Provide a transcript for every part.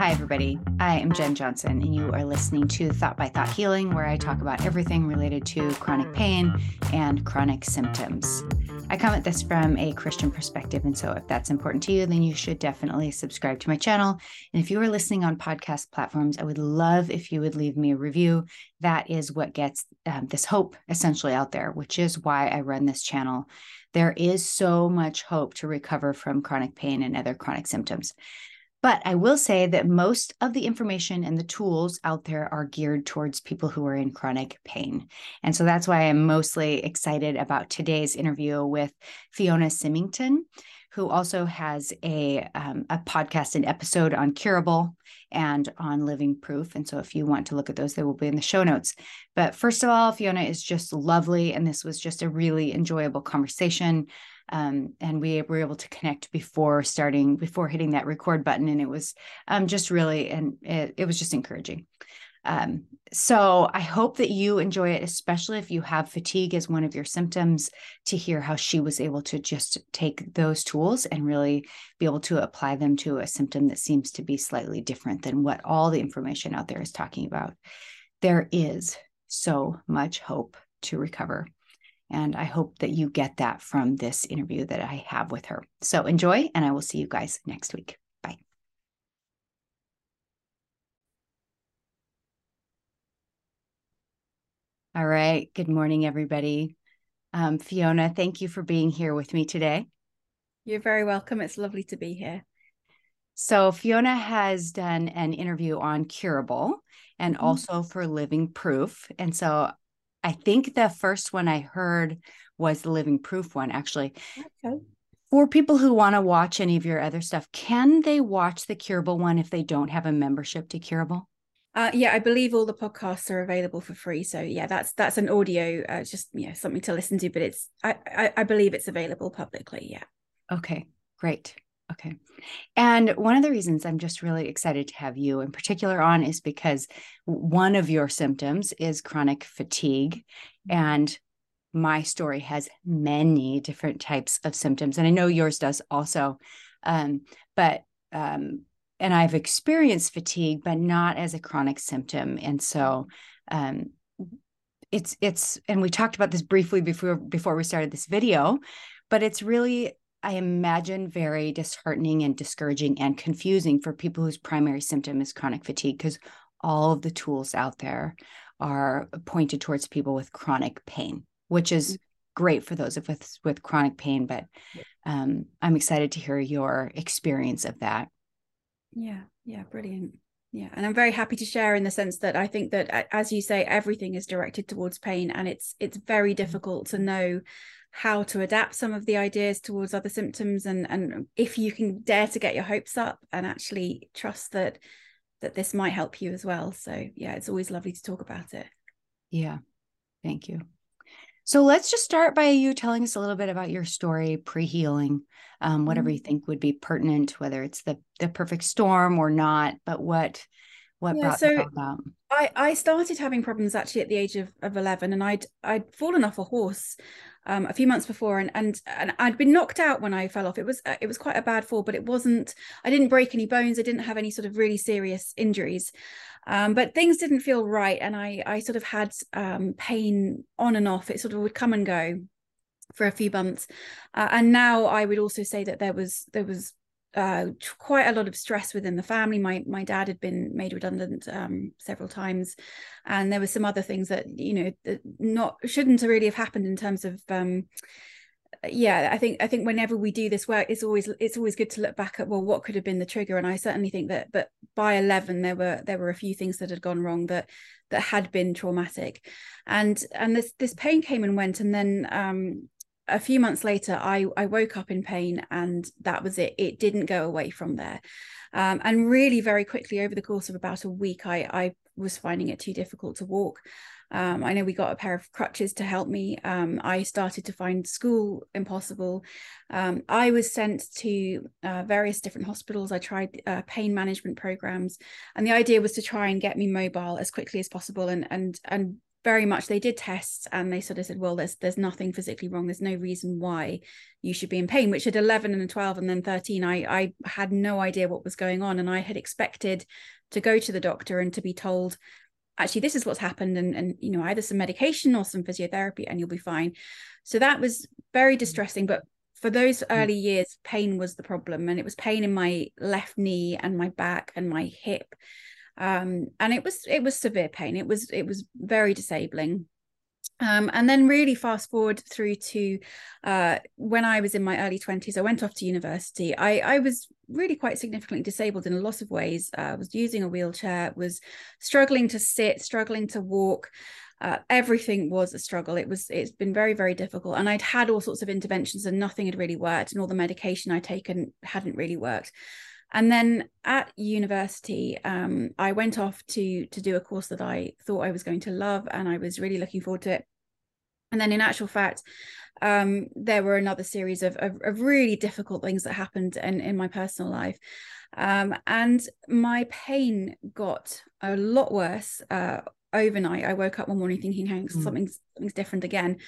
Hi, everybody. I am Jen Johnson, and you are listening to Thought by Thought Healing, where I talk about everything related to chronic pain and chronic symptoms. I come at this from a Christian perspective, and so if that's important to you, then you should definitely subscribe to my channel. And if you are listening on podcast platforms, I would love if you would leave me a review. That is what gets um, this hope essentially out there, which is why I run this channel. There is so much hope to recover from chronic pain and other chronic symptoms. But I will say that most of the information and the tools out there are geared towards people who are in chronic pain. And so that's why I'm mostly excited about today's interview with Fiona Symington, who also has a, um, a podcast and episode on curable and on living proof. And so if you want to look at those, they will be in the show notes. But first of all, Fiona is just lovely. And this was just a really enjoyable conversation um, and we were able to connect before starting before hitting that record button and it was um, just really and it, it was just encouraging. Um, so i hope that you enjoy it especially if you have fatigue as one of your symptoms to hear how she was able to just take those tools and really be able to apply them to a symptom that seems to be slightly different than what all the information out there is talking about. There is so much hope to recover and I hope that you get that from this interview that I have with her. So enjoy, and I will see you guys next week. Bye. All right. Good morning, everybody. Um, Fiona, thank you for being here with me today. You're very welcome. It's lovely to be here. So, Fiona has done an interview on Curable and mm-hmm. also for Living Proof. And so I think the first one I heard was the Living Proof one, actually. Okay. For people who want to watch any of your other stuff, can they watch the Curable one if they don't have a membership to Curable? Uh, yeah, I believe all the podcasts are available for free. So yeah, that's that's an audio, uh, just yeah, something to listen to. But it's I, I I believe it's available publicly. Yeah. Okay, great. Okay. And one of the reasons I'm just really excited to have you in particular on is because one of your symptoms is chronic fatigue. And my story has many different types of symptoms. And I know yours does also. Um, but, um, and I've experienced fatigue, but not as a chronic symptom. And so, um, it's, it's, and we talked about this briefly before, before we started this video, but it's really I imagine very disheartening and discouraging and confusing for people whose primary symptom is chronic fatigue because all of the tools out there are pointed towards people with chronic pain, which is mm. great for those of us with chronic pain. But um, I'm excited to hear your experience of that. Yeah, yeah, brilliant. Yeah, and I'm very happy to share in the sense that I think that, as you say, everything is directed towards pain, and it's it's very mm. difficult to know how to adapt some of the ideas towards other symptoms and and if you can dare to get your hopes up and actually trust that that this might help you as well. So yeah it's always lovely to talk about it. Yeah. Thank you so let's just start by you telling us a little bit about your story pre-healing um, whatever mm-hmm. you think would be pertinent whether it's the the perfect storm or not but what what yeah, brought so that about I, I started having problems actually at the age of, of 11 and I'd I'd fallen off a horse um, a few months before and, and and I'd been knocked out when I fell off. It was uh, it was quite a bad fall but it wasn't I didn't break any bones I didn't have any sort of really serious injuries um, but things didn't feel right and I I sort of had um, pain on and off it sort of would come and go for a few months uh, and now I would also say that there was there was uh, quite a lot of stress within the family. My my dad had been made redundant um, several times, and there were some other things that you know not shouldn't really have happened in terms of. Um, yeah, I think I think whenever we do this work, it's always it's always good to look back at well, what could have been the trigger. And I certainly think that, but by eleven, there were there were a few things that had gone wrong that that had been traumatic, and and this this pain came and went, and then um, a few months later I, I woke up in pain and that was it. It didn't go away from there. Um, and really very quickly over the course of about a week i i was finding it too difficult to walk um, I know we got a pair of crutches to help me. Um, I started to find school impossible. Um, I was sent to uh, various different hospitals. I tried uh, pain management programs, and the idea was to try and get me mobile as quickly as possible and and and very much they did tests and they sort of said well there's there's nothing physically wrong there's no reason why you should be in pain which at 11 and 12 and then 13 i i had no idea what was going on and i had expected to go to the doctor and to be told actually this is what's happened and and you know either some medication or some physiotherapy and you'll be fine so that was very mm. distressing but for those mm. early years pain was the problem and it was pain in my left knee and my back and my hip um, and it was it was severe pain it was it was very disabling um, and then really fast forward through to uh, when I was in my early 20s, I went off to university. I, I was really quite significantly disabled in a lot of ways. I uh, was using a wheelchair, was struggling to sit, struggling to walk. Uh, everything was a struggle. It was it's been very very difficult, and I'd had all sorts of interventions, and nothing had really worked, and all the medication I'd taken hadn't really worked. And then at university, um, I went off to to do a course that I thought I was going to love, and I was really looking forward to it. And then, in actual fact, um, there were another series of, of, of really difficult things that happened in in my personal life, um, and my pain got a lot worse. Uh, overnight, I woke up one morning thinking, "Hang, mm. something's something's different again."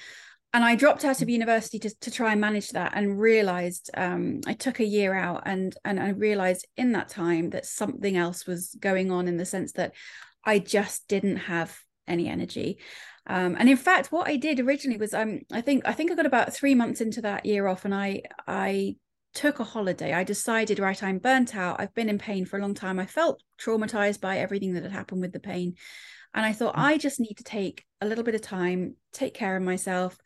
and I dropped out of mm. university to, to try and manage that and realized um, I took a year out and and I realized in that time that something else was going on in the sense that I just didn't have any energy. Um, and in fact, what I did originally was um, I think I think I got about three months into that year off and I I took a holiday. I decided, right, I'm burnt out. I've been in pain for a long time. I felt traumatized by everything that had happened with the pain. And I thought, mm. I just need to take a little bit of time, take care of myself.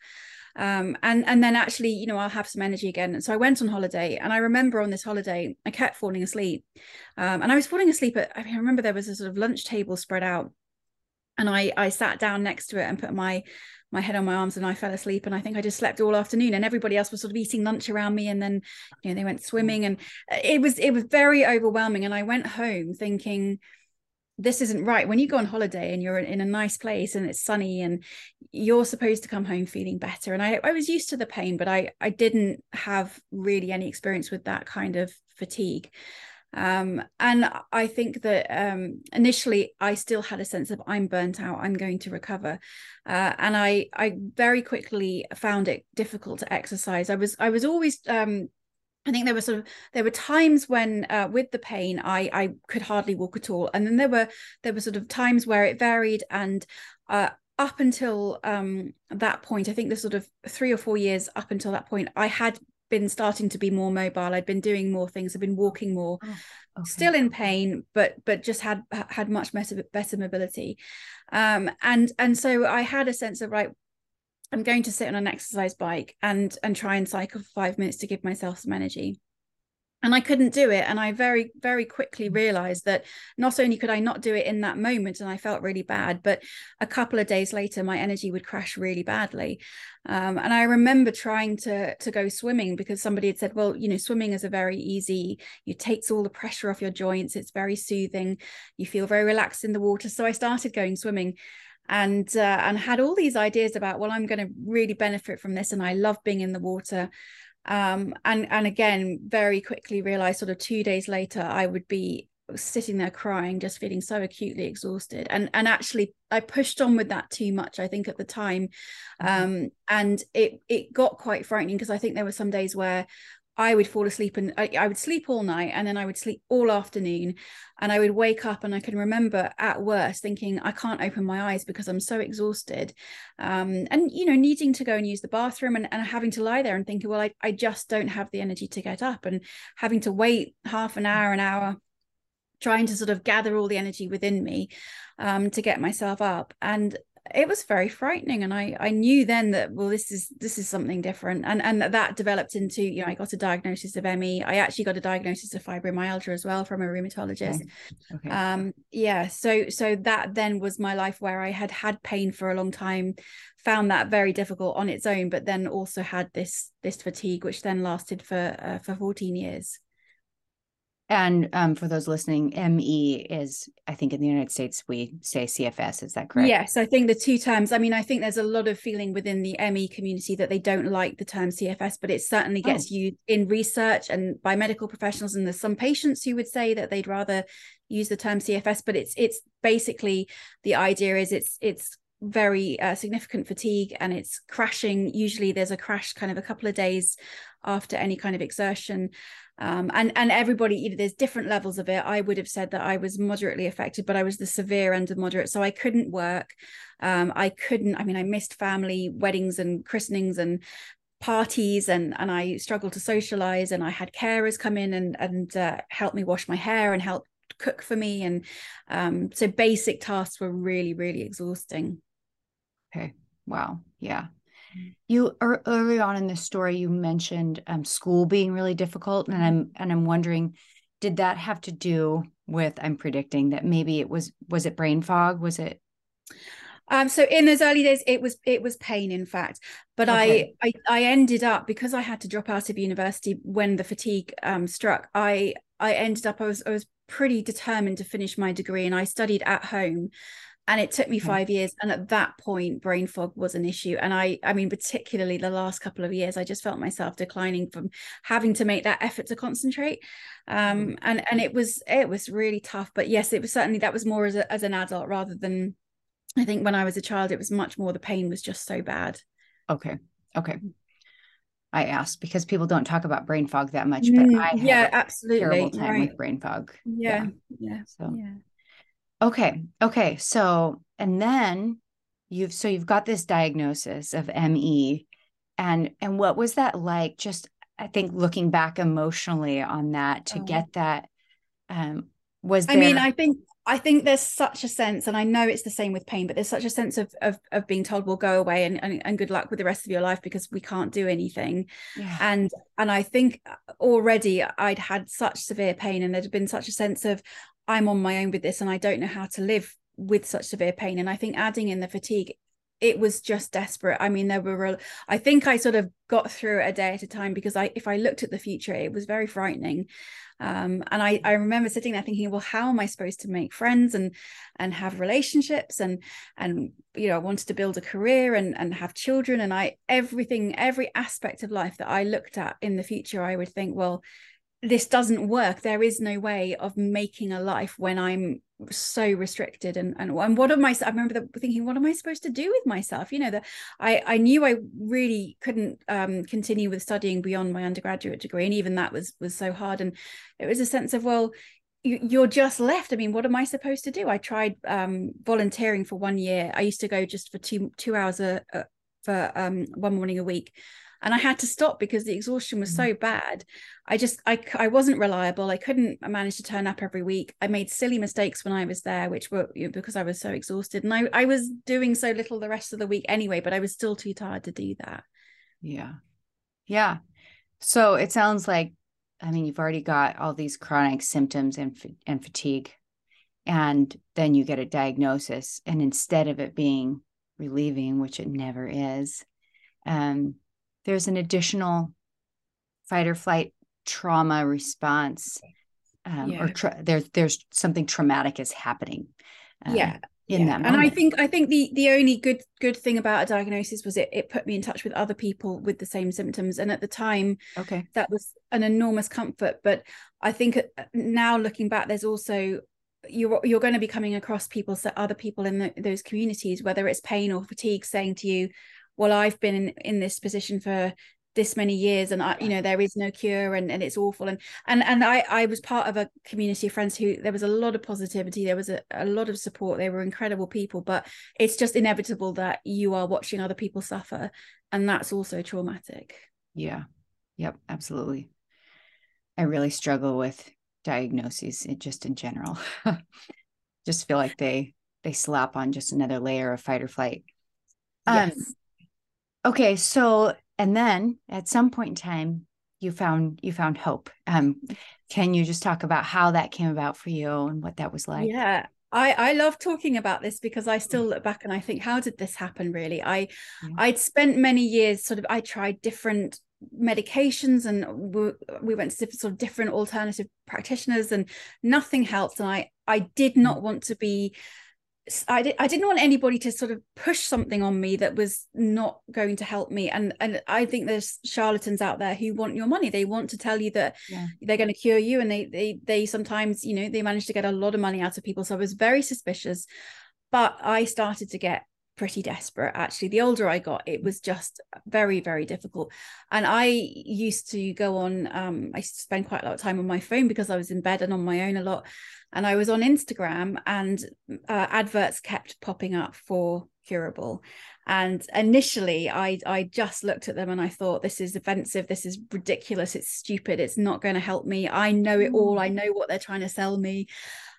Um, and and then actually, you know, I'll have some energy again. And so I went on holiday, and I remember on this holiday, I kept falling asleep, um, and I was falling asleep at. I mean, I remember there was a sort of lunch table spread out, and I I sat down next to it and put my my head on my arms and I fell asleep and I think I just slept all afternoon and everybody else was sort of eating lunch around me and then you know they went swimming and uh, it was it was very overwhelming and I went home thinking this isn't right. When you go on holiday and you're in a nice place and it's sunny and you're supposed to come home feeling better. And I, I was used to the pain but I I didn't have really any experience with that kind of fatigue um, and I think that um, initially I still had a sense of I'm burnt out I'm going to recover. Uh, and I I very quickly found it difficult to exercise. I was I was always um, I think there were sort of there were times when uh, with the pain I I could hardly walk at all, and then there were there were sort of times where it varied, and uh, up until um, that point, I think the sort of three or four years up until that point, I had been starting to be more mobile. I'd been doing more things. I've been walking more, oh, okay. still in pain, but but just had had much better better mobility, um, and and so I had a sense of right I'm going to sit on an exercise bike and and try and cycle for five minutes to give myself some energy. And I couldn't do it. And I very, very quickly mm. realized that not only could I not do it in that moment and I felt really bad, but a couple of days later, my energy would crash really badly. Um, and I remember trying to, to go swimming because somebody had said, well, you know, swimming is a very easy, it takes all the pressure off your joints. It's very soothing. You feel very relaxed in the water. So I started going swimming and uh, and had all these ideas about well i'm going to really benefit from this and i love being in the water um, and and again very quickly realized sort of two days later i would be sitting there crying just feeling so acutely exhausted and and actually i pushed on with that too much i think at the time mm-hmm. um, and it it got quite frightening because i think there were some days where I would fall asleep and I, I, would sleep all night and then I would sleep all afternoon and I would wake up and I can remember at worst thinking I can't open my eyes because I'm so exhausted um, and you know needing to go and use the bathroom and, and having to lie there and thinking well I, I just don't have the energy to get up and having to wait half an hour an hour trying to sort of gather all the energy within me um, to get myself up. And it was very frightening and i i knew then that well this is this is something different and and that developed into you know i got a diagnosis of me i actually got a diagnosis of fibromyalgia as well from a rheumatologist okay. okay. um yeah so so that then was my life where i had had pain for a long time found that very difficult on its own but then also had this this fatigue which then lasted for uh, for 14 years and um, for those listening, ME is, I think in the United States, we say CFS. Is that correct? Yes, I think the two terms. I mean, I think there's a lot of feeling within the ME community that they don't like the term CFS, but it certainly gets oh. used in research and by medical professionals. And there's some patients who would say that they'd rather use the term CFS, but it's it's basically the idea is it's it's very uh, significant fatigue and it's crashing usually there's a crash kind of a couple of days after any kind of exertion um, and and everybody there's different levels of it. I would have said that i was moderately affected but i was the severe end of moderate so i couldn't work. Um, i couldn't i mean i missed family weddings and christenings and parties and and i struggled to socialize and i had carers come in and and uh, help me wash my hair and help cook for me and um, so basic tasks were really really exhausting. Okay. Wow. Yeah you early on in the story you mentioned um, school being really difficult and i'm and i'm wondering did that have to do with i'm predicting that maybe it was was it brain fog was it um, so in those early days, it was it was pain, in fact. But okay. I, I I ended up because I had to drop out of university when the fatigue um, struck. I I ended up I was I was pretty determined to finish my degree, and I studied at home and it took me five years and at that point brain fog was an issue and i i mean particularly the last couple of years i just felt myself declining from having to make that effort to concentrate um mm. and and it was it was really tough but yes it was certainly that was more as, a, as an adult rather than i think when i was a child it was much more the pain was just so bad okay okay I asked because people don't talk about brain fog that much, but mm, I yeah, absolutely terrible time right. with brain fog. Yeah, yeah. yeah. So yeah. Okay. Okay. So, and then you've so you've got this diagnosis of ME and and what was that like just I think looking back emotionally on that to oh. get that um was there... I mean, I think I think there's such a sense, and I know it's the same with pain, but there's such a sense of of, of being told, "Well, go away and, and, and good luck with the rest of your life because we can't do anything." Yeah. And and I think already I'd had such severe pain, and there'd been such a sense of, I'm on my own with this and I don't know how to live with such severe pain. And I think adding in the fatigue, it was just desperate. I mean, there were, I think I sort of got through it a day at a time because I, if I looked at the future, it was very frightening. Um, and I, I remember sitting there thinking, well, how am I supposed to make friends and, and have relationships and, and, you know, I wanted to build a career and, and have children. And I, everything, every aspect of life that I looked at in the future, I would think, well, this doesn't work. There is no way of making a life when i'm so restricted and and, and what am i i remember thinking what am i supposed to do with myself? You know that i i knew i really couldn't um, continue with studying beyond my undergraduate degree and even that was was so hard. And it was a sense of well you're just left. I mean what am i supposed to do? I tried um, volunteering for one year. I used to go just for two two hours a, a for um, one morning a week and I had to stop because the exhaustion was so mm. bad. I just I I wasn't reliable. I couldn't manage to turn up every week. I made silly mistakes when I was there, which were you know, because I was so exhausted, and I I was doing so little the rest of the week anyway. But I was still too tired to do that. Yeah, yeah. So it sounds like I mean you've already got all these chronic symptoms and and fatigue, and then you get a diagnosis, and instead of it being relieving, which it never is, um, there's an additional fight or flight trauma response um, yeah. or tra- there's there's something traumatic is happening um, yeah in yeah. that moment. and i think i think the the only good good thing about a diagnosis was it it put me in touch with other people with the same symptoms and at the time okay that was an enormous comfort but i think uh, now looking back there's also you're you're going to be coming across people so other people in the, those communities whether it's pain or fatigue saying to you well i've been in, in this position for this many years and I, you know there is no cure and, and it's awful. And and and I I was part of a community of friends who there was a lot of positivity there was a, a lot of support they were incredible people but it's just inevitable that you are watching other people suffer and that's also traumatic. Yeah. Yep absolutely. I really struggle with diagnoses just in general. Just feel like they they slap on just another layer of fight or flight. Um, yes okay so and then at some point in time you found you found hope um can you just talk about how that came about for you and what that was like yeah I, I love talking about this because I still look back and I think, how did this happen really? I yeah. I'd spent many years sort of I tried different medications and we, we went to sort of different alternative practitioners and nothing helped. And I I did mm. not want to be I, di- I didn't want anybody to sort of push something on me that was not going to help me. And and I think there's charlatans out there who want your money. They want to tell you that yeah. they're going to cure you and they they they sometimes you know they manage to get a lot of money out of people. So I was very suspicious but I started to get pretty desperate actually. The older i got it was just very very difficult. And i used to go on um i used to spend quite a lot of time on my phone because i was in bed and on my own a lot. And i was on instagram and uh, adverts kept popping up for curable. And initially i i just looked at them and i thought this is offensive. This is ridiculous. It's stupid. It's not going to help me. I know it all. I mm. know what they're trying to sell me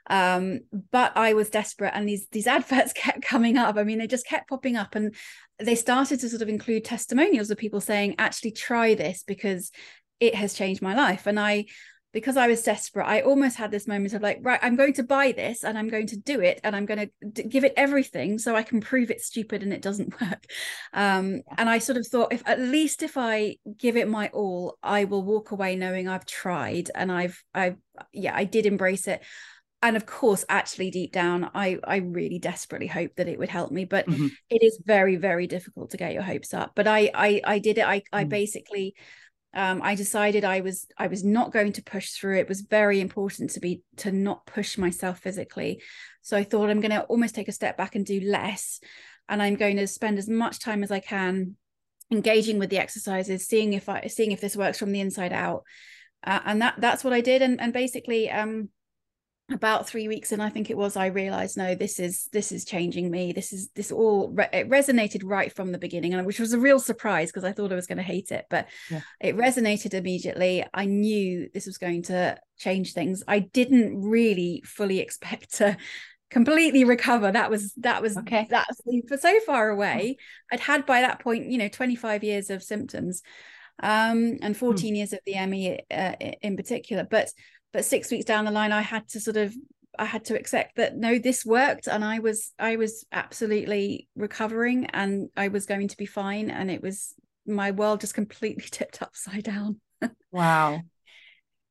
um, but I was desperate, and these these adverts kept coming up. I mean, they just kept popping up, and they started to sort of include testimonials of people saying, "Actually, try this because it has changed my life." And I, because I was desperate, I almost had this moment of like, right, I'm going to buy this, and I'm going to do it, and I'm going to give it everything so I can prove it's stupid and it doesn't work. Um, and I sort of thought, if at least if I give it my all, I will walk away knowing I've tried and I've, I've, yeah, I did embrace it and of course actually deep down i i really desperately hope that it would help me but mm-hmm. it is very very difficult to get your hopes up but i i i did it i i mm. basically um, I decided I was I was not going to push through. It was very important to be to not push myself physically. So I thought I'm going to almost take a step back and do less, and I'm going to spend as much time as I can engaging with the exercises, seeing if I seeing if this works from the inside out, uh, and that that's what I did. And and basically, um, about three weeks and i think it was i realized no this is this is changing me. This is this all re- it resonated right from the beginning and which was a real surprise because i thought i was going to hate it but yeah. it resonated immediately. I knew this was going to change things. I didn't really fully expect to completely recover. That was that was okay. that's for so far away. I'd had by that point you know 25 years of symptoms um and hmm. 14 years of the me uh, in particular but but six weeks down the line i had to sort of i had to accept that no this worked and i was i was absolutely recovering and i was going to be fine and it was my world just completely tipped upside down. Wow.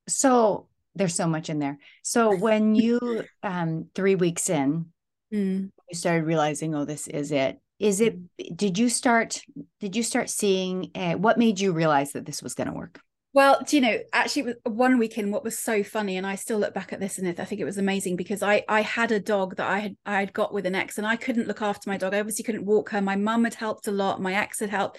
So there's so much in there. So when you um three weeks in mm. you started realizing oh this is it. Is it mm. did you start did you start seeing uh, what made you realize that this was going to work well, do you know, actually, uh, one weekend, what was so funny, and I still look back at this and I think it was amazing because I I had a dog that I had I had got with an ex, and I couldn't look after my dog. I obviously couldn't walk her. My mum had helped a lot. My ex had helped,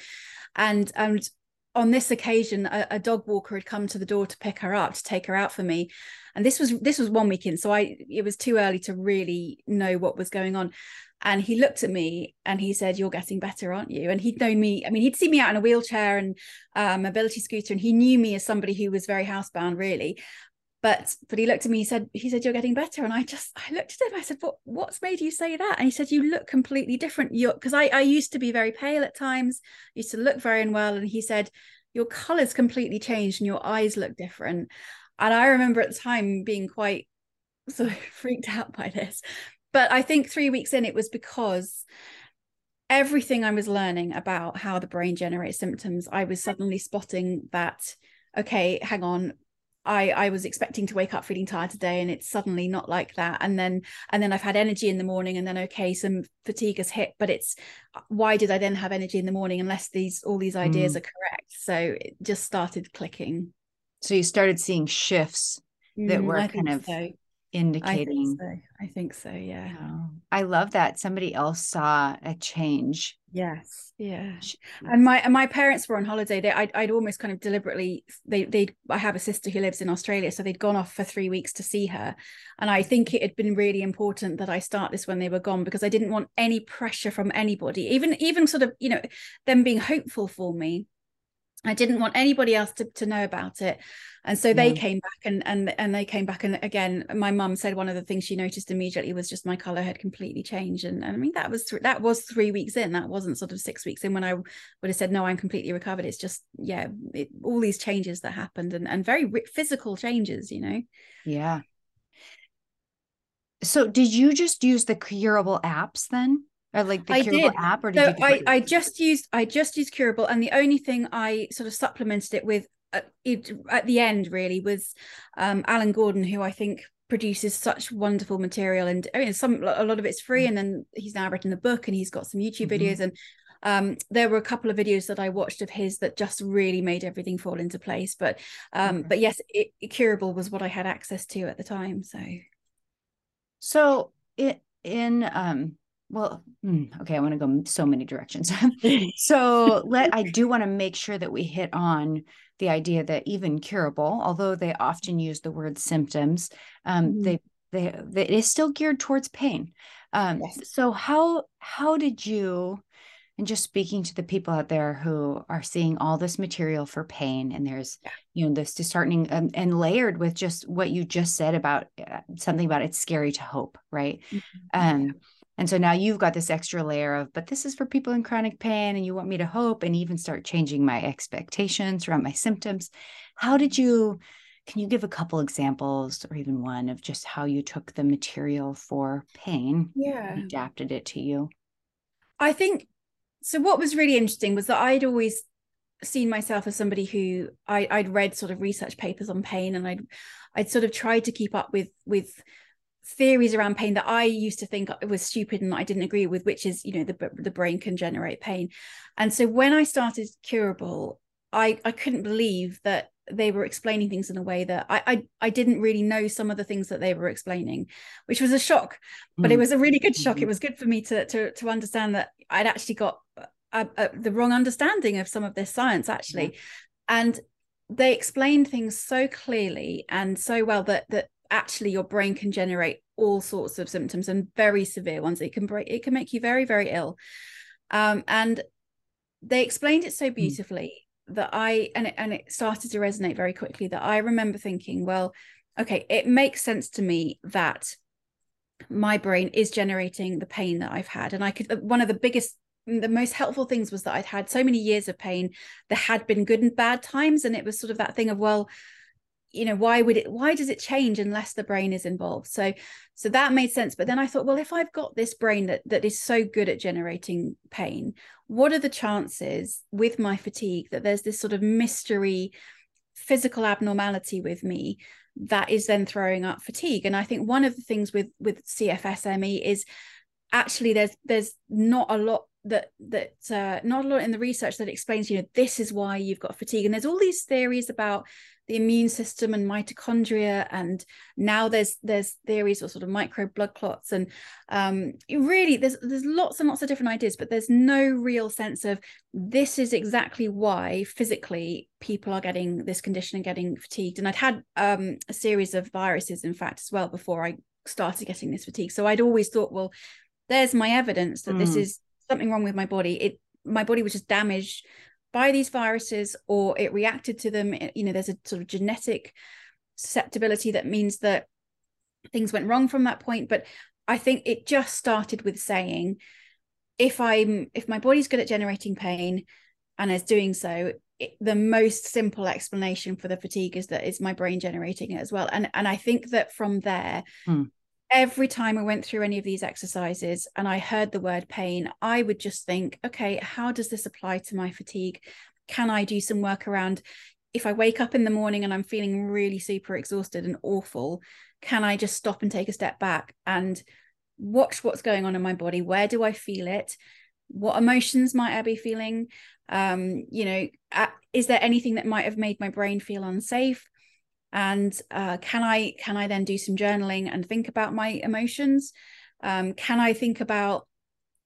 and and on this occasion, a, a dog walker had come to the door to pick her up to take her out for me, and this was this was one weekend, so I it was too early to really know what was going on. And he looked at me and he said you're getting better aren't you? And he'd known me i mean he'd seen me out in a wheelchair and um, mobility scooter and he knew me as somebody who was very housebound really but but he looked at me he said he said you're getting better. And i just i looked at him i said what what's made you say that? And he said you look completely different. You because i i used to be very pale at times used to look very unwell and he said your color's completely changed and your eyes look different. And i remember at the time being quite sort of freaked out by this. But I think three weeks in, it was because everything I was learning about how the brain generates symptoms, I was suddenly spotting that, okay, hang on. I, I was expecting to wake up feeling tired today and it's suddenly not like that. And then and then I've had energy in the morning and then okay some fatigue has hit but it's why did I then have energy in the morning unless these all these ideas mm. are correct? So it just started clicking. So you started seeing shifts that mm, were kind of so indicating I think so, I think so yeah. I love that somebody else saw a change. Yes yeah. And my and my parents were on holiday. They I'd, I'd almost kind of deliberately they they I have a sister who lives in Australia so they'd gone off for three weeks to see her. And I think it had been really important that I start this when they were gone because I didn't want any pressure from anybody even even sort of you know them being hopeful for me. I didn't want anybody else to, to know about it. And so they came back and and and they came back and again my mum said one of the things she noticed immediately was just my color had completely changed. And, and I mean that was th- that was 3 weeks in that wasn't sort of 6 weeks in when I would have said no I'm completely recovered. It's just yeah it, all these changes that happened and and very physical changes you know? Yeah. So did you just use the curable apps then? Or like the I curable did. app or did so I, I just used i just used curable and the only thing i sort of supplemented it with it, at the end really was um, alan gordon who i think produces such wonderful material and i mean some a lot of it's free mm. and then he's now written a book and he's got some youtube mm-hmm. videos and um, there were a couple of videos that I watched of his that just really made everything fall into place. But um, but yes, it, it, curable was what I had access to at the time. So, so it in um well hmm, okay i want to go so many directions so let i do want to make sure that we hit on the idea that even curable although they often use the word symptoms um, mm-hmm. they they, they it is still geared towards pain um, yes. so how how did you and just speaking to the people out there who are seeing all this material for pain and there's yeah. you know this disheartening um, and layered with just what you just said about uh, something about it's scary to hope right mm-hmm. um. And so now you've got this extra layer of but this is for people in chronic pain and you want me to hope and even start changing my expectations around my symptoms. How did you can you give a couple examples or even one of just how you took the material for pain yeah. adapted it to you? I think so what was really interesting was that I'd always seen myself as somebody who I, I'd read sort of research papers on pain and I'd I'd sort of tried to keep up with with theories around pain that I used to think was stupid and I didn't agree with, which is, you know, the the brain can generate pain. And so when I started Curable, I I couldn't believe that they were explaining things in a way that I, I I didn't really know some of the things that they were explaining, which was a shock. But mm. it was a really good shock. Mm-hmm. It was good for me to to to understand that I'd actually got a, a, the wrong understanding of some of this science actually, and they explained things so clearly and so well that that actually your brain can generate all sorts of symptoms and very severe ones. It can break. It can make you very very ill. Um, and they explained it so mm. beautifully. Mm that I and it, and it started to resonate very quickly that I remember thinking, well, okay, it makes sense to me that my brain is generating the pain that I've had, and I could one of the biggest the most helpful things was that I'd had so many years of pain. There had been good and bad times, and it was sort of that thing of well, you know why would it why does it change unless the brain is involved? So so that made sense. But then i thought well if i've got this brain that that is so good at generating pain what are the chances with my fatigue that there's this sort of mystery physical abnormality with me that is then throwing up fatigue? And i think one of the things with with cfsme is actually there's there's not a lot that that uh, not a lot in the research that explains you know this is why you've got fatigue. And there's all these theories about the immune system and mitochondria and now there's there's theories of sort of micro blood clots and um, really there's there's lots and lots of different ideas but there's no real sense of this is exactly why physically people are getting this condition and getting fatigued. And i'd had um, a series of viruses in fact as well before i started getting this fatigue. So i'd always thought well there's my evidence that mm. this is something wrong with my body. It my body was just damaged by these viruses or it reacted to them you know there's a sort of genetic susceptibility that means that things went wrong from that point. But i think it just started with saying if i'm if my body's good at generating pain and is doing so it, the most simple explanation for the fatigue is that it's my brain generating it as well. And and i think that from there hmm every time I went through any of these exercises and I heard the word pain, I would just think, okay, how does this apply to my fatigue? Can I do some work around if I wake up in the morning and I'm feeling really super exhausted and awful? Can I just stop and take a step back and watch what's going on in my body? Where do I feel it? What emotions might I be feeling? Um, you know, is there anything that might have made my brain feel unsafe? And uh, can i can i then do some journaling and think about my emotions? Um, can i think about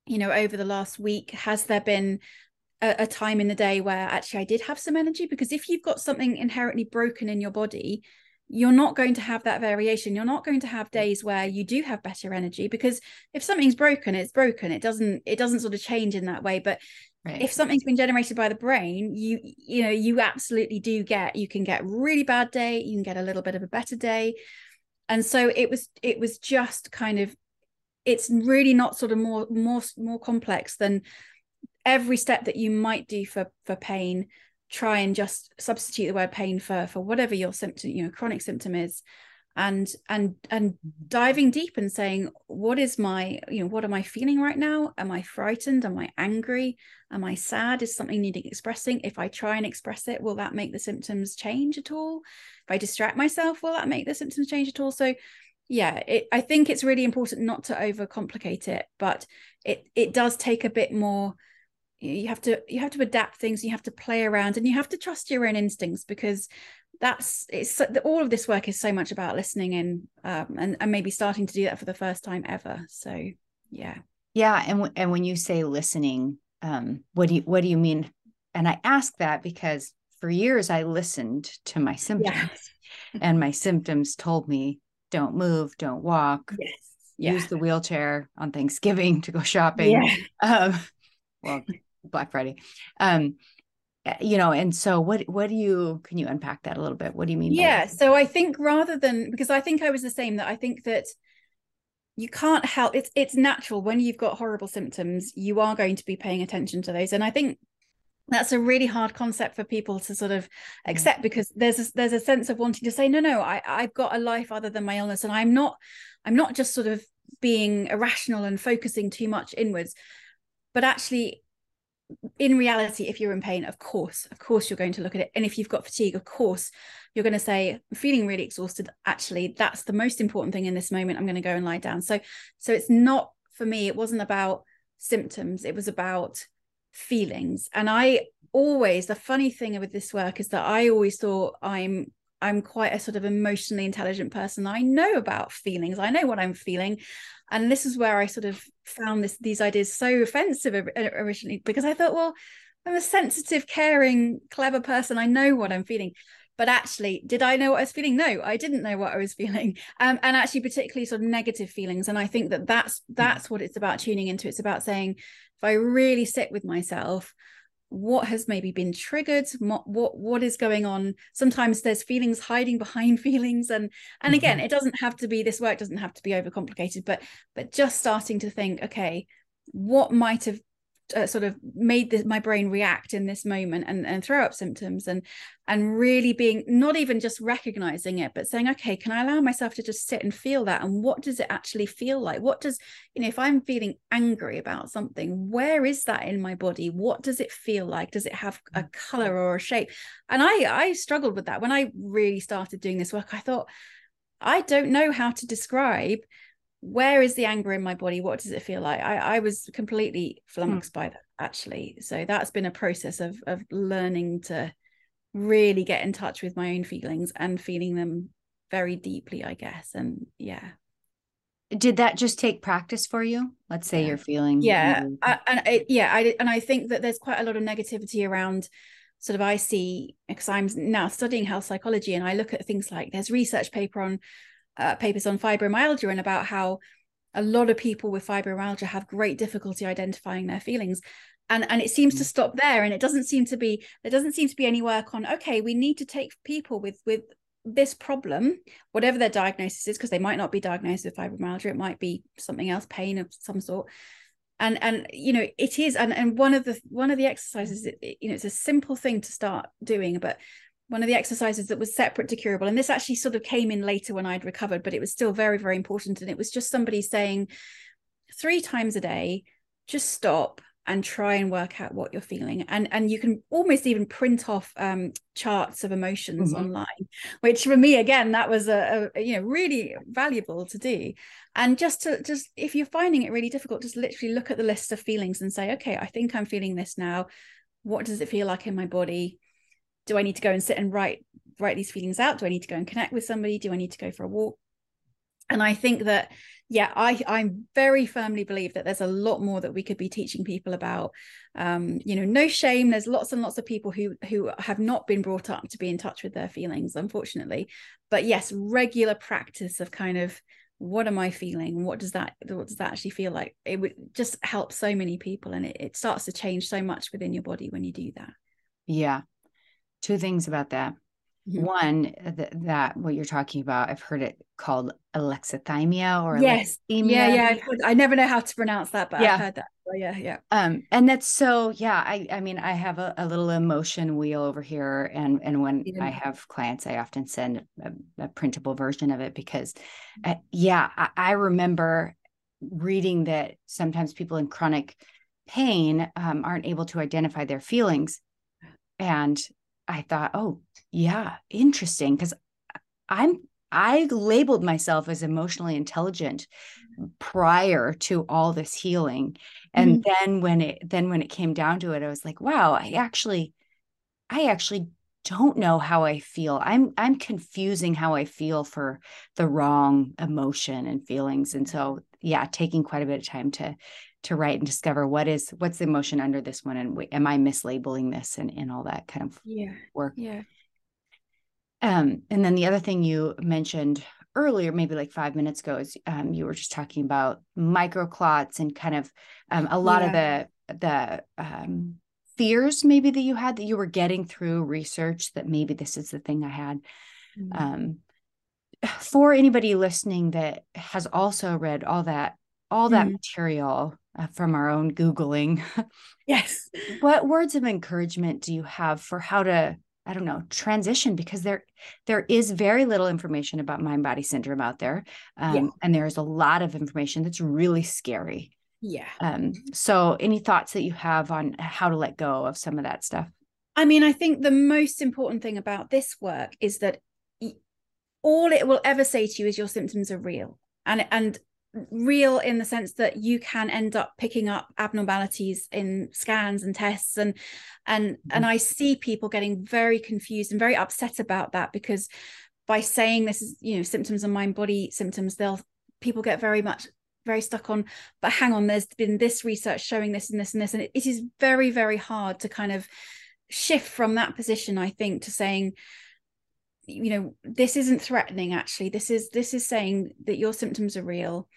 you know over the last week has there been a, a, time in the day where actually i did have some energy? Because if you've got something inherently broken in your body you're not going to have that variation. You're not going to have days where you do have better energy because if something's broken it's broken. It doesn't it doesn't sort of change in that way. But Right. If something's been generated by the brain, you you know you absolutely do get you can get really bad day, you can get a little bit of a better day, and so it was it was just kind of it's really not sort of more more more complex than every step that you might do for for pain try and just substitute the word pain for for whatever your symptom you know chronic symptom is and and and diving deep and saying what is my you know what am i feeling right now? Am i frightened? Am i angry? Am i sad? Is something needing expressing? If i try and express it will that make the symptoms change at all? If i distract myself will that make the symptoms change at all? So yeah it, i think it's really important not to overcomplicate it but it it does take a bit more. You have to you have to adapt things you have to play around and you have to trust your own instincts because that's it's all of this work is so much about listening in um, and, and maybe starting to do that for the first time ever so yeah Yeah, and w- and when you say listening, um, what do you what do you mean? And I ask that because for years I listened to my symptoms, yeah. and my symptoms told me don't move, don't walk, yes. use the wheelchair on Thanksgiving to go shopping. Yeah. Um, well, Black Friday. Um, Eh, you know, and so what what do you can you unpack that a little bit? What do you mean? Yeah, so I think rather than because I think I was the same that I think that you can't help it's it's natural when you've got horrible symptoms you are going to be paying attention to those and i think that's a really hard concept for people to sort of accept because there's a, there's a sense of wanting to say no no I I've got a life other than my illness and I'm not I'm not just sort of being irrational and focusing too much inwards but actually in reality if you're in pain of course of course you're going to look at it. And if you've got fatigue of course you're going to say i'm feeling really exhausted. Actually that's the most important thing in this moment. I'm going to go and lie down. So so it's not for me it wasn't about symptoms. It was about feelings. And i always the funny thing with this work is that i always thought i'm i'm quite a sort of emotionally intelligent person. I know about feelings. I know what i'm feeling. And this is where i sort of found this these ideas so offensive originally because i thought well i'm a sensitive caring clever person. I know what i'm feeling. But actually did i know what i was feeling? No i didn't know what i was feeling. Um, and actually particularly sort of negative feelings. And i think that that's mm. that's what it's about tuning into. It's about saying if i really sit with myself what has maybe been triggered what what, what is going on sometimes there's feelings hiding behind feelings and and again mm-hmm. it doesn't have to be this work doesn't have to be overcomplicated but but just starting to think okay what might have uh, sort of made this, my brain react in this moment and, and throw up symptoms and and really being not even just recognizing it but saying okay can i allow myself to just sit and feel that? And what does it actually feel like? What does you know if i'm feeling angry about something where is that in my body? What does it feel like? Does it have a color or a shape? And i i struggled with that. When i really started doing this work i thought i don't know how to describe where is the anger in my body what does it feel like i, I was completely hmm. flummoxed mm. by that actually so that's been a process of of learning to really get in touch with my own feelings and feeling them very deeply i guess and yeah did that just take practice for you let's say yeah. you're feeling yeah I, and yeah i and i think that there's quite a lot of negativity around sort of i see because i'm now studying health psychology and i look at things like there's research paper on uh, papers on fibromyalgia and about how a lot of people with fibromyalgia have great difficulty identifying their feelings and and it seems to mm. stop there and it doesn't seem to be there doesn't seem to be any work on okay we need to take people with with this problem whatever their diagnosis is because they might not be diagnosed with fibromyalgia it might be something else pain of some sort and and you know it is and and one of the one of the exercises you know it's a simple thing to start doing but one of the exercises that was separate to curable. And this actually sort of came in later when i'd recovered but it was still very very important. And it was just somebody saying three times a day just stop and try and work out what you're feeling. And and you can almost even print off um, charts of emotions mm-hmm. online which for me again that was a, a, you know really valuable to do. And just to just if you're finding it really difficult just literally look at the list of feelings and say okay i think i'm feeling this now. What does it feel like in my body do I need to go and sit and write write these feelings out? Do I need to go and connect with somebody? Do I need to go for a walk? And I think that, yeah, I I very firmly believe that there's a lot more that we could be teaching people about. Um, you know, no shame. There's lots and lots of people who who have not been brought up to be in touch with their feelings, unfortunately. But yes, regular practice of kind of what am I feeling? What does that what does that actually feel like? It would just help so many people, and it, it starts to change so much within your body when you do that. Yeah, two things about that. Mm-hmm. One, th- that what you're talking about, I've heard it called alexithymia or yes, alexithymia. yeah, yeah. I never know how to pronounce that, but yeah. I've heard that. Oh, yeah, yeah. Um, and that's so yeah. I I mean, I have a, a little emotion wheel over here, and and when yeah. I have clients, I often send a, a printable version of it because, uh, yeah, I, I remember reading that sometimes people in chronic pain um, aren't able to identify their feelings and I thought, oh, yeah, interesting. Because I'm, I labeled myself as emotionally intelligent prior to all this healing. And mm-hmm. then when it, then when it came down to it, I was like, wow, I actually, I actually don't know how I feel. I'm I'm confusing how I feel for the wrong emotion and feelings. And so yeah, taking quite a bit of time to to write and discover what is what's the emotion under this one and am I mislabeling this and and all that kind of yeah work. Yeah. Um, and then the other thing you mentioned earlier, maybe like five minutes ago, is um, you were just talking about microclots and kind of um, a lot yeah. of the the um, fears maybe that you had that you were getting through research that maybe this is the thing I had. Mm-hmm. Um, for anybody listening that has also read all that all that mm-hmm. material uh, from our own googling. Yes. What words of encouragement do you have for how to i don't know transition? Because there there is very little information about mind body syndrome out there um, yeah. and there's a lot of information that's really scary. Yeah. Um, so any thoughts that you have on how to let go of some of that stuff? I mean i think the most important thing about this work is that all it will ever say to you is your symptoms are real. And and real in the sense that you can end up picking up abnormalities in scans and tests and and mm-hmm. and I see people getting very confused and very upset about that because by saying this is you know symptoms of mind body symptoms they'll people get very much very stuck on but hang on there's been this research showing this and this and this and it, it is very very hard to kind of shift from that position I think to saying you know this isn't threatening actually. This is this is saying that your symptoms are real.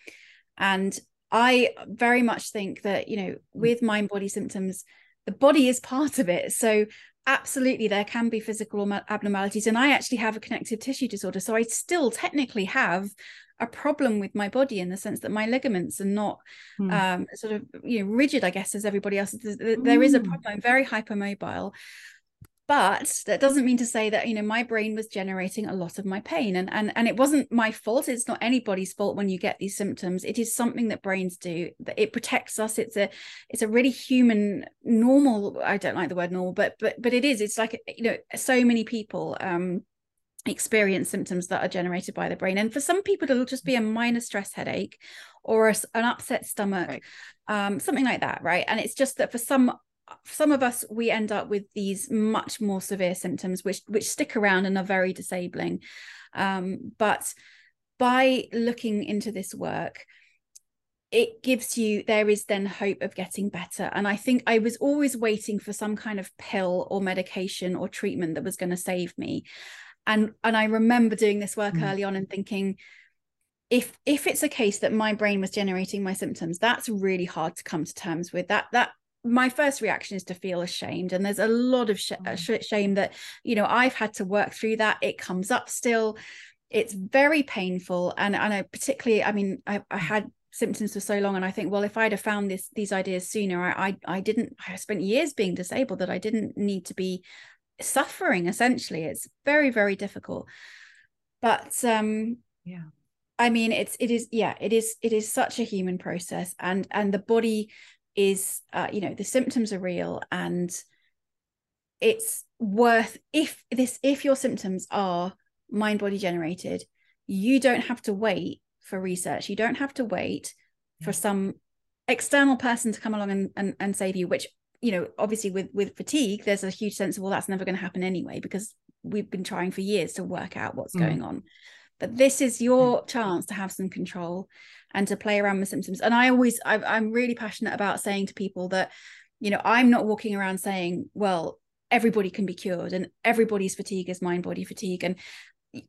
And i very much think that you know mm. with mind body symptoms the body is part of it. So absolutely there can be physical abnormalities. And i actually have a connective tissue disorder. So i still technically have a problem with my body in the sense that my ligaments are not mm. um, sort of you know rigid i guess as everybody else there, there is a mm. problem. I'm very hypermobile but that doesn't mean to say that you know my brain was generating a lot of my pain and and and it wasn't my fault it's not anybody's fault when you get these symptoms it is something that brains do that it protects us it's a it's a really human normal i don't like the word normal but but but it is it's like you know so many people um experience symptoms that are generated by the brain and for some people it'll just be a minor stress headache or a, an upset stomach right. um something like that right and it's just that for some some of us we end up with these much more severe symptoms which which stick around and are very disabling. Um, but by looking into this work it gives you there is then hope of getting better. And i think i was always waiting for some kind of pill or medication or treatment that was going to save me. And and i remember doing this work mm. early on and thinking if if it's a case that my brain was generating my symptoms that's really hard to come to terms with. That that my first reaction is to feel ashamed and there's a lot of sh- uh, mm. shame that you know i've had to work through that. It comes up still. It's very painful and and i particularly i mean i, I mm. had symptoms for so long and i think well if i'd have found this these ideas sooner I, I i didn't i spent years being disabled that i didn't need to be suffering essentially. It's very very difficult. But um yeah. I mean it's it is yeah it is it is such a human process and and the body is uh, you know the symptoms are real and it's worth if this if your symptoms are mind body generated you don't have to wait for research. You don't have to wait for some external person to come along and, and, and save you which you know obviously with with fatigue there's a huge sense of well that's never going to happen anyway because we've been trying for years to work out what's mm. going on. But this is your chance to have some control and to play around with symptoms. And i always i i'm really passionate about saying to people that you know i'm not walking around saying well everybody can be cured and everybody's fatigue is mind body fatigue. And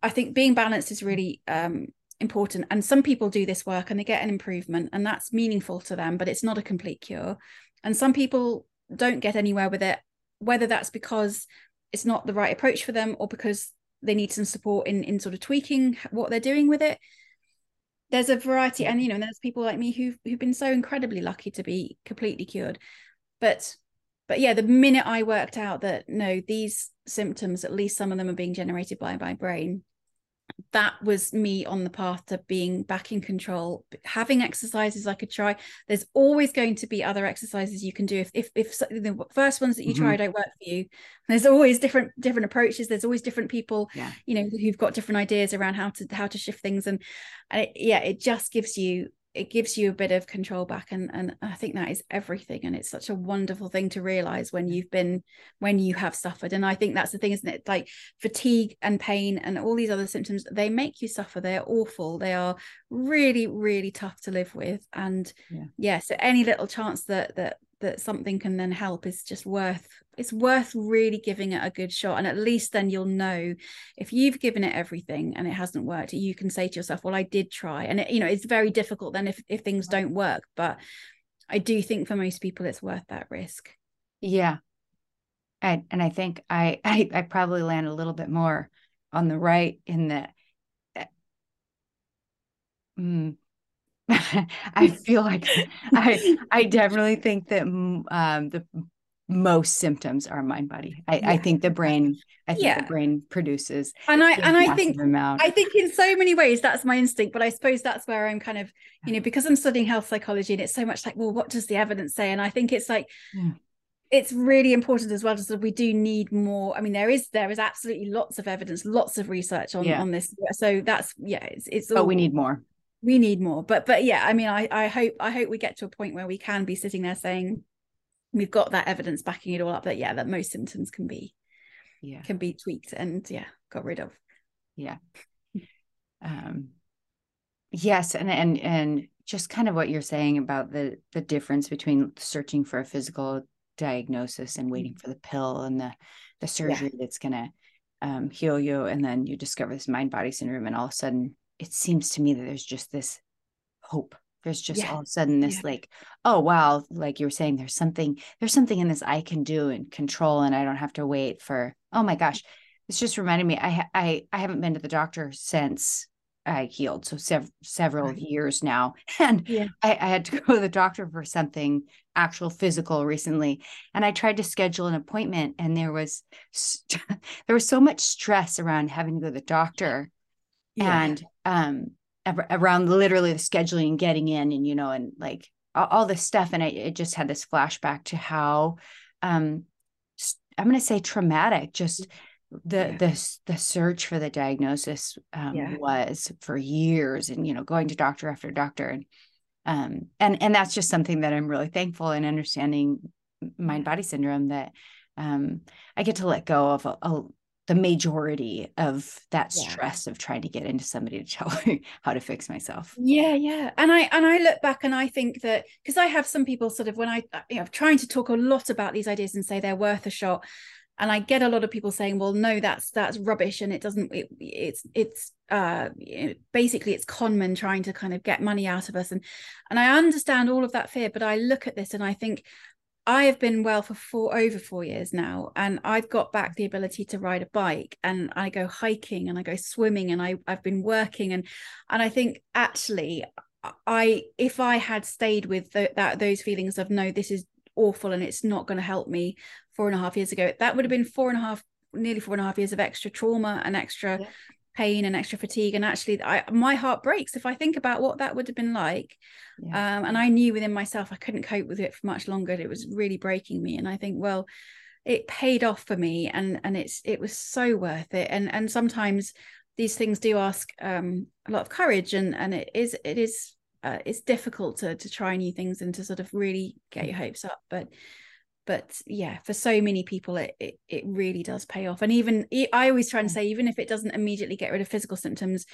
i think being balanced is really um, important. And some people do this work and they get an improvement and that's meaningful to them but it's not a complete cure. And some people don't get anywhere with it whether that's because it's not the right approach for them or because they need some support in in sort of tweaking what they're doing with it there's a variety and you know and there's people like me who've who've been so incredibly lucky to be completely cured. But but yeah the minute i worked out that no these symptoms at least some of them are being generated by my brain that was me on the path to being back in control having exercises i could try there's always going to be other exercises you can do if if, if the first ones that you mm-hmm. try don't work for you there's always different different approaches there's always different people yeah. you know who've got different ideas around how to how to shift things and, and it, yeah it just gives you it gives you a bit of control back and and i think that is everything and it's such a wonderful thing to realize when you've been when you have suffered and i think that's the thing isn't it? Like fatigue and pain and all these other symptoms they make you suffer. They're awful. They are really really tough to live with and yeah, yeah so any little chance that that that something can then help is just worth it's worth really giving it a good shot. And at least then you'll know if you've given it everything and it hasn't worked you can say to yourself well i did try. And it, you know it's very difficult then if, if things don't work but i do think for most people it's worth that risk. Yeah. And and i think i i, I probably land a little bit more on the right in the I feel like I I definitely think that um, the most symptoms are mind body. I, yeah. I think the brain I think yeah. the brain produces and I and I think amount. I think in so many ways that's my instinct, but I suppose that's where I'm kind of, you know, because I'm studying health psychology and it's so much like, well, what does the evidence say? And I think it's like yeah. it's really important as well that we do need more. I mean, there is there is absolutely lots of evidence, lots of research on, on this. So that's yeah, it's it's all, but we need more we need more but but yeah i mean i i hope i hope we get to a point where we can be sitting there saying we've got that evidence backing it all up that yeah that most symptoms can be yeah can be tweaked and yeah got rid of yeah um yes and and and just kind of what you're saying about the the difference between searching for a physical diagnosis and waiting mm-hmm. for the pill and the the surgery yeah. that's going to um, heal you and then you discover this mind body syndrome and all of a sudden it seems to me that there's just this hope there's just yeah. all of a sudden this yeah. like oh wow like you were saying there's something there's something in this i can do and control and i don't have to wait for oh my gosh it's just reminded me i i i haven't been to the doctor since i healed so sev- several right. years now and yeah. I, I had to go to the doctor for something actual physical recently and i tried to schedule an appointment and there was there was so much stress around having to go to the doctor yeah. and um around literally the scheduling and getting in and you know and like all, all this stuff and I it just had this flashback to how um I'm going to say traumatic just the yeah. the the search for the diagnosis um, yeah. was for years and you know going to doctor after doctor and um and and that's just something that I'm really thankful in understanding mind body syndrome that um I get to let go of a, a, the majority of that stress yeah. of trying to get into somebody to tell me how to fix myself yeah yeah and i and i look back and i think that because i have some people sort of when i uh, you know trying to talk a lot about these ideas and say they're worth a shot and i get a lot of people saying well no that's that's rubbish and it doesn't it, it's it's uh basically it's conmen trying to kind of get money out of us and and i understand all of that fear but i look at this and i think I have been well for four over four years now, and I've got back the ability to ride a bike, and I go hiking, and I go swimming, and I I've been working, and and I think actually, I if I had stayed with the, that those feelings of no, this is awful, and it's not going to help me four and a half years ago, that would have been four and a half, nearly four and a half years of extra trauma and extra yeah pain and extra fatigue and actually I, my heart breaks if i think about what that would have been like. Yeah. um, and i knew within myself i couldn't cope with it for much longer it was really breaking me and i think well it paid off for me and and it's it was so worth it. And and sometimes these things do ask um, a lot of courage and and it is it is uh, it's difficult to to try new things and to sort of really get your hopes up but but yeah for so many people it, it, it really does pay off. And even i always try and say even if it doesn't immediately get rid of physical symptoms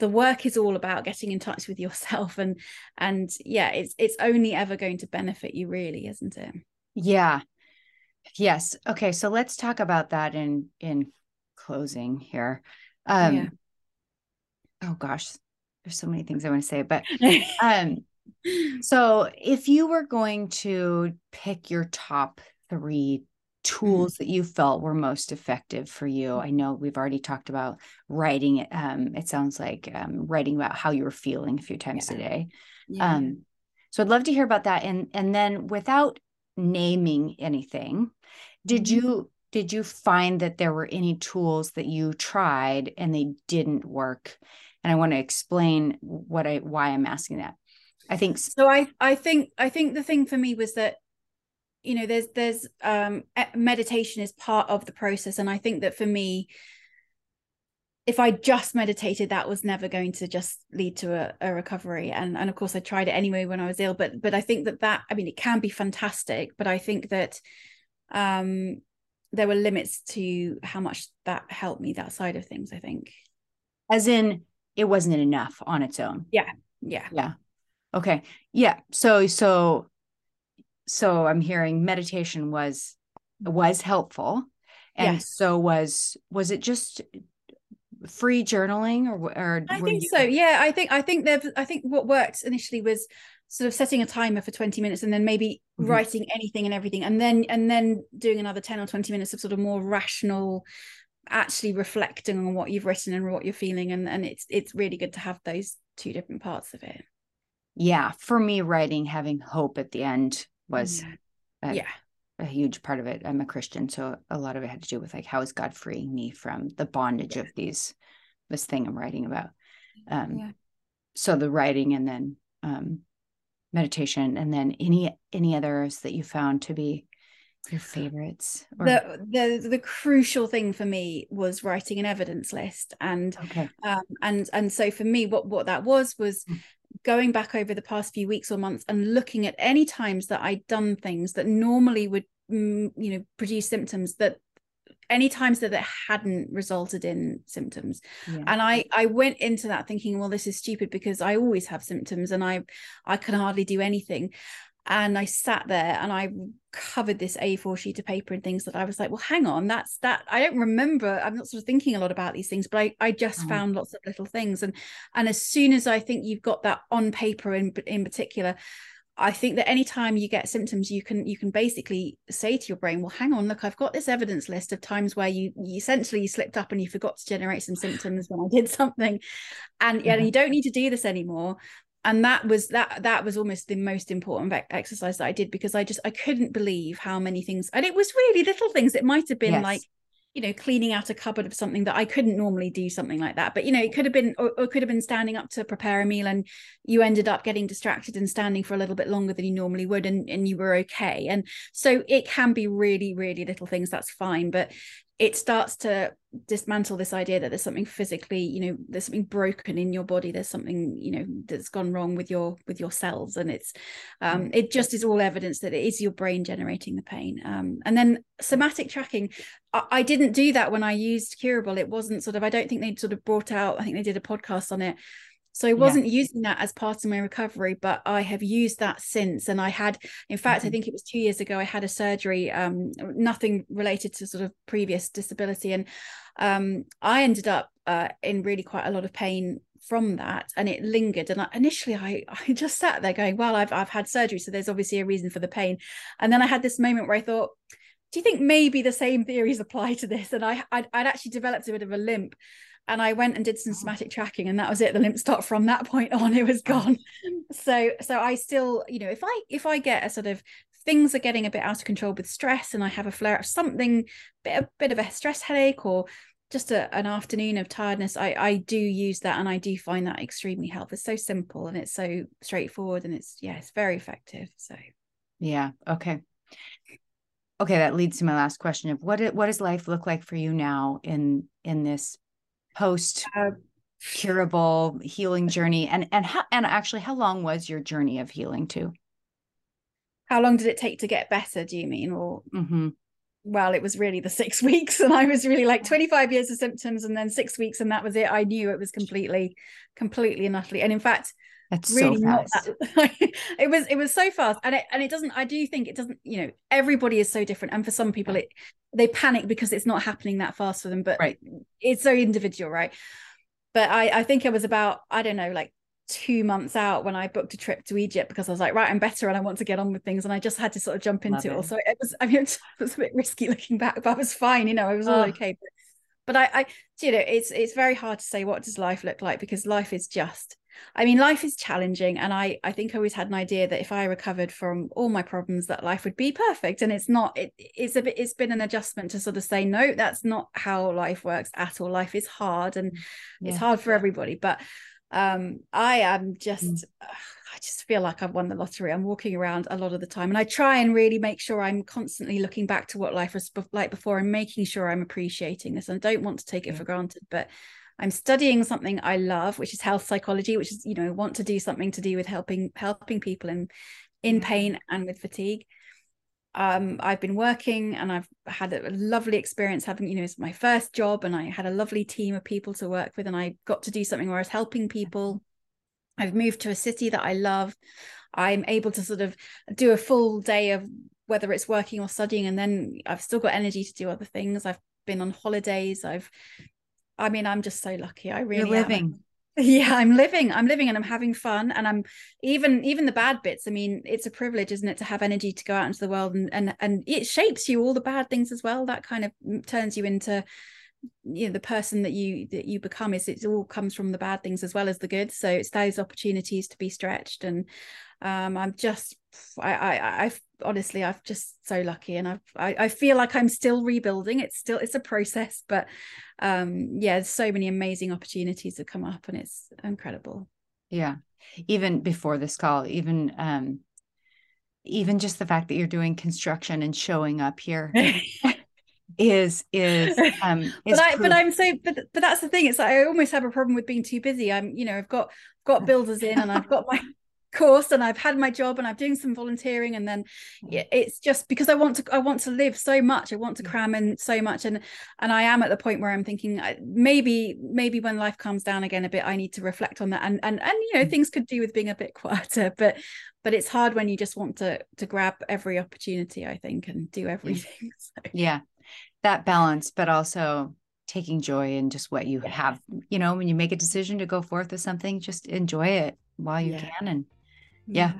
the work is all about getting in touch with yourself. And and yeah it's it's only ever going to benefit you really isn't it? Yeah. Yes. Okay so let's talk about that in in closing here. Um yeah. oh gosh there's so many things i want to say but um so, if you were going to pick your top three mm-hmm. tools that you felt were most effective for you, I know we've already talked about writing. It, um, it sounds like um, writing about how you were feeling a few times yeah. a day. Yeah. Um, so, I'd love to hear about that. And and then, without naming anything, did mm-hmm. you did you find that there were any tools that you tried and they didn't work? And I want to explain what I why I'm asking that. I think so. so I I think I think the thing for me was that you know there's there's um meditation is part of the process and I think that for me if I just meditated, that was never going to just lead to a, a, recovery. And and of course, I tried it anyway when I was ill. But but I think that that I mean, it can be fantastic. But I think that um, there were limits to how much that helped me. That side of things, I think. As in, it wasn't enough on its own. Yeah. Yeah. Yeah. Okay. Yeah. So so so I'm hearing meditation was was helpful and yes. so was was it just free journaling or or I think you... so yeah I think I think there I think what worked initially was sort of setting a timer for 20 minutes and then maybe mm-hmm. writing anything and everything and then and then doing another 10 or 20 minutes of sort of more rational actually reflecting on what you've written and what you're feeling and and it's it's really good to have those two different parts of it yeah for me writing having hope at the end was yeah. A, yeah a huge part of it i'm a christian so a lot of it had to do with like how is god freeing me from the bondage yeah. of these this thing i'm writing about um yeah. so the writing and then um meditation and then any any others that you found to be your favorites or... the, the the crucial thing for me was writing an evidence list and okay um and and so for me what what that was was mm. Going back over the past few weeks or months and looking at any times that I'd done things that normally would mm, you know produce symptoms that any times that it hadn't resulted in symptoms yeah. and i i went into that thinking well this is stupid because i always have symptoms and i i can hardly do anything and I sat there and I covered this A4 sheet of paper and things that I was like, well, hang on, that's that. I don't remember. I'm not sort of thinking a lot about these things, but I, I just mm. found lots of little things. And and as soon as I think you've got that on paper in in particular, I think that anytime you get symptoms, you can you can basically say to your brain, well, hang on, look, I've got this evidence list of times where you, you essentially you slipped up and you forgot to generate some symptoms when I did something, and, mm-hmm. and you don't need to do this anymore and that was that that was almost the most important exercise that I did because I just I couldn't believe how many things and it was really little things. It might have been yes. like you know cleaning out a cupboard of something that I couldn't normally do something like that. But you know it could have been or, or could have been standing up to prepare a meal and you ended up getting distracted and standing for a little bit longer than you normally would and, and you were okay. And so it can be really really little things that's fine. But it starts to dismantle this idea that there's something physically you know there's something broken in your body there's something you know that's gone wrong with your with your cells. And it's um mm. it just is all evidence that it is your brain generating the pain. Um and then somatic tracking I, I didn't do that when i used curable. It wasn't sort of i don't think they'd sort of brought out i think they did a podcast on it so I wasn't yeah. using that as part of my recovery, but I have used that since. And I had, in fact, mm-hmm. I think it was two years ago, I had a surgery, um, nothing related to sort of previous disability. And um, I ended up uh, in really quite a lot of pain from that and it lingered and I, initially I I just sat there going well I've I've had surgery so there's obviously a reason for the pain and then I had this moment where I thought do you think maybe the same theories apply to this and I I'd, I'd actually developed a bit of a limp and I went and did some oh. somatic tracking and that was it. The limp stopped from that point on it was oh. gone. So so I still you know if I if I get a sort of things are getting a bit out of control with stress and I have a flare up something bit a bit of a stress headache or just a, an afternoon of tiredness I I do use that and I do find that extremely helpful it's so simple and it's so straightforward and it's yeah it's very effective so. Yeah okay. Okay that leads to my last question of what it, what does life look like for you now in in this post uh, curable healing journey? And and how and actually how long was your journey of healing too how long did it take to get better do you mean or? Mm-hmm. Well it was really the six weeks and i was really like 25 years of symptoms and then six weeks and that was it. I knew it was completely completely and utterly and in fact that's really so not that it was it was so fast. And it and it doesn't i do think it doesn't you know everybody is so different and for some people it they panic because it's not happening that fast for them but right. it's so individual right? But i i think it was about i don't know like two months out when I booked a trip to Egypt because I was like, right, I'm better and I want to get on with things. And I just had to sort of jump into it. So it was, I mean, it was a bit risky looking back, but I was fine, you know, I was all oh. okay. But, but I, I, you know, it's, it's very hard to say what does life look like because life is just I mean, life is challenging, and I I think I always had an idea that if I recovered from all my problems, that life would be perfect, and it's not. It, it's a bit. It's been an adjustment to sort of say no, that's not how life works at all. Life is hard, and mm. yeah. it's hard for everybody. But um, I am just. Mm. I just feel like I've won the lottery. I'm walking around a lot of the time, and I try and really make sure I'm constantly looking back to what life was like before and making sure I'm appreciating this. And I don't want to take it yeah. for granted, but I'm studying something I love, which is health psychology, which is, you know, want to do something to do with helping helping people in in mm-hmm. pain and with fatigue. Um, I've been working and I've had a lovely experience having, you know, it's my first job and I had a lovely team of people to work with and I got to do something where I was helping people. I've moved to a city that I love. I'm able to sort of do a full day of whether it's working or studying and then I've still got energy to do other things. I've been on holidays. I've I mean, I'm just so lucky. I really You're living. Am. Yeah, I'm living. I'm living and I'm having fun. And I'm even even the bad bits. I mean, it's a privilege, isn't it, to have energy to go out into the world and and and it shapes you all the bad things as well. That kind of turns you into you know the person that you that you become is it all comes from the bad things as well as the good so it's those opportunities to be stretched and um i'm just i i i've honestly i've just so lucky and I've, i i feel like i'm still rebuilding. It's still it's a process but um yeah there's so many amazing opportunities that come up and it's incredible. Yeah. Even before this call even um even just the fact that you're doing construction and showing up here is is um is but I but I'm so but but that's the thing. It's like I almost have a problem with being too busy. I'm you know I've got got builders in and I've got my course and I've had my job and I'm doing some volunteering and then it's just because I want to I want to live so much I want to cram in so much and and I am at the point where I'm thinking maybe maybe when life calms down again a bit I need to reflect on that and and and you know mm. things could do with being a bit quieter but but it's hard when you just want to to grab every opportunity I think and do everything so. yeah that balance, but also taking joy in just what you have. You know, when you make a decision to go forth with something, just enjoy it while you yeah. can. And yeah.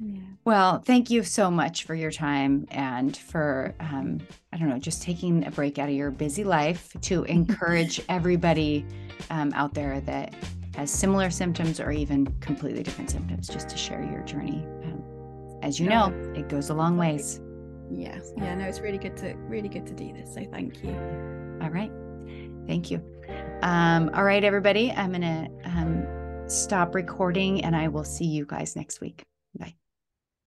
yeah. Well, thank you so much for your time and for, um, I don't know, just taking a break out of your busy life to encourage everybody um, out there that has similar symptoms or even completely different symptoms, just to share your journey. Um, as you know, it goes a long ways. Yeah. Yeah no it's really good to really good to do this so thank you. All right. Thank you. Um all right everybody i'm gonna um stop recording and i will see you guys next week. Bye